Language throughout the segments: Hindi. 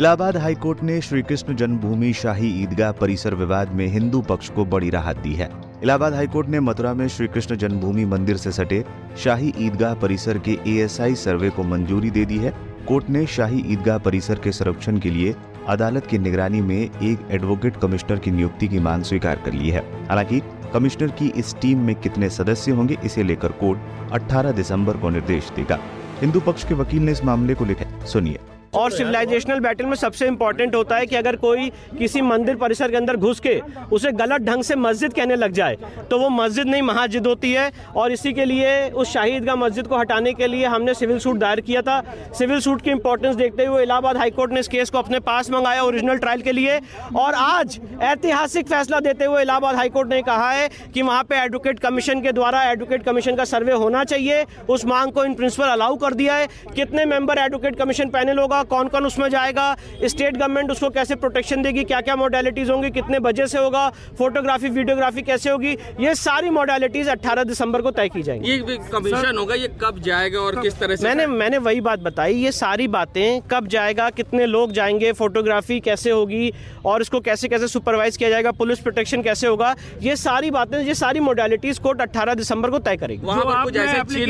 इलाहाबाद हाईकोर्ट ने श्री कृष्ण जन्मभूमि शाही ईदगाह परिसर विवाद में हिंदू पक्ष को बड़ी राहत दी है। इलाहाबाद हाईकोर्ट ने मथुरा में श्री कृष्ण जन्मभूमि मंदिर से सटे शाही ईदगाह परिसर के एएसआई सर्वे को मंजूरी दे दी है। कोर्ट ने शाही ईदगाह परिसर के संरक्षण के लिए अदालत की निगरानी में एक एडवोकेट कमिश्नर की नियुक्ति की मांग स्वीकार कर ली है। हालाँकि कमिश्नर की इस टीम में कितने सदस्य होंगे, इसे लेकर कोर्ट 18 दिसंबर को निर्देश देगा। हिंदू पक्ष के वकील ने इस मामले को लिखा सुनिए। और सिविलाइजेशनल बैटल में सबसे इंपॉर्टेंट होता है कि अगर कोई किसी मंदिर परिसर के अंदर घुस के उसे गलत ढंग से मस्जिद कहने लग जाए तो वो मस्जिद नहीं, महाजिद होती है। और इसी के लिए उस शाहिदगाह मस्जिद को हटाने के लिए हमने सिविल सूट दायर किया था। सिविल सूट की इंपॉर्टेंस देखते हुए इलाहाबाद हाईकोर्ट ने इस केस को अपने पास मंगाया ओरिजिनल ट्रायल के लिए। और आज ऐतिहासिक फैसला देते हुए इलाहाबाद हाईकोर्ट ने कहा है कि वहाँ पर एडवोकेट कमीशन के द्वारा एडवोकेट कमीशन का सर्वे होना चाहिए। उस मांग को इन प्रिंसिपल अलाउ कर दिया है। कितने मेंबर एडवोकेट कमीशन पैनल होगा? होगा कौन कौन उसमें जाएगा स्टेट गवर्नमेंट उसको कैसे प्रोटेक्शन देगी क्या क्या मोडेलिटीज होंगी कितने बजे से होगा फोटोग्राफी वीडियोग्राफी कैसे होगी ये सारी मोडेलिटीज 18 दिसंबर को तय की जाएँगी। ये कमीशन होगा ये कब जाएगा और किस तरह से मैंने मैंने वही बात बताई ये सारी बातें कब जाएगा कितने लोग जाएँगे फोटोग्राफी कैसे होगी और इसको कैसे कैसे सुपरवाइज किया जाएगा पुलिस प्रोटेक्शन कैसे होगा ये सारी बातें ये सारी मोडेलिटीज कोर्ट 18 दिसंबर को तय करेगी। वहाँ पर कुछ ऐसे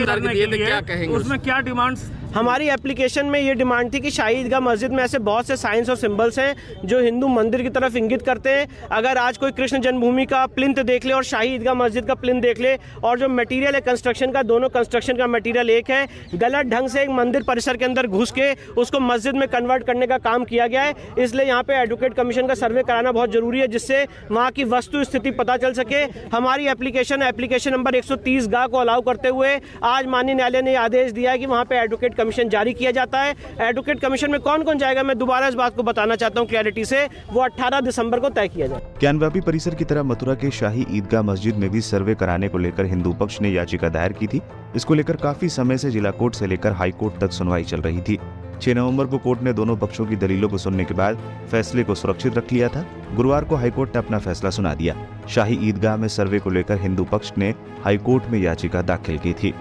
दिए क्या कहेंगे उसमें क्या डिमांड्स हमारी एप्लीकेशन में ये डिमांड थी कि शाही ईदगाह मस्जिद में ऐसे बहुत से साइंस और सिंबल्स हैं जो हिंदू मंदिर की तरफ़ इंगित करते हैं। अगर आज कोई कृष्ण जन्मभूमि का प्लिंथ देख ले और शाही ईदगाह मस्जिद का प्लिंथ देख ले और जो मटेरियल है कंस्ट्रक्शन का, दोनों कंस्ट्रक्शन का मटेरियल एक है, गलत ढंग से एक मंदिर परिसर के अंदर घुस के उसको मस्जिद में कन्वर्ट करने का काम किया गया है। इसलिए यहाँ पे एडवोकेट कमीशन का सर्वे कराना बहुत ज़रूरी है, जिससे वहाँ की वस्तु स्थिति पता चल सके। हमारी एप्लीकेशन एप्लीकेशन नंबर एक गाह को अलाउ करते हुए आज माननीय न्यायालय ने आदेश दिया है कि वहाँ पे एडवोकेट कमीशन जारी किया जाता है। एडवोकेट कमीशन में कौन कौन जाएगा? मैं दोबारा इस बात को बताना चाहता हूँ क्लैरिटी से। वो 18 दिसंबर को तय किया जाए। ज्ञानव्यापी परिसर की तरह मथुरा के शाही ईदगाह मस्जिद में भी सर्वे कराने को लेकर हिंदू पक्ष ने याचिका दायर की थी। इसको लेकर काफ़ी समय से जिला कोर्ट से लेकर हाई कोर्ट तक सुनवाई चल रही थी। 6 नवंबर को कोर्ट ने दोनों पक्षों की दलीलों को सुनने के बाद फैसले को सुरक्षित रख लिया था। गुरुवार को हाईकोर्ट ने अपना फैसला सुना दिया। शाही ईदगाह में सर्वे को लेकर हिंदू पक्ष ने हाईकोर्ट में याचिका दाखिल की थी।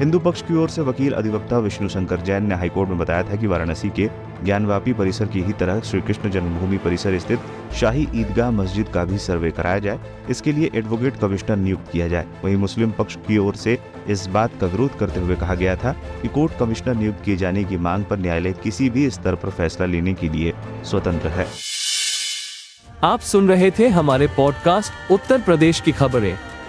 हिंदू पक्ष की ओर से वकील अधिवक्ता विष्णु शंकर जैन ने हाईकोर्ट में बताया था कि वाराणसी के ज्ञानवापी परिसर की ही तरह श्री कृष्ण जन्मभूमि परिसर स्थित शाही ईदगाह मस्जिद का भी सर्वे कराया जाए। इसके लिए एडवोकेट कमिश्नर नियुक्त किया जाए। वहीं मुस्लिम पक्ष की ओर से इस बात का विरोध करते हुए कहा गया था कि कोर्ट कमिश्नर नियुक्त किए जाने की मांग पर न्यायालय किसी भी स्तर पर फैसला लेने के लिए स्वतंत्र है। आप सुन रहे थे हमारे पॉडकास्ट उत्तर प्रदेश की खबरें।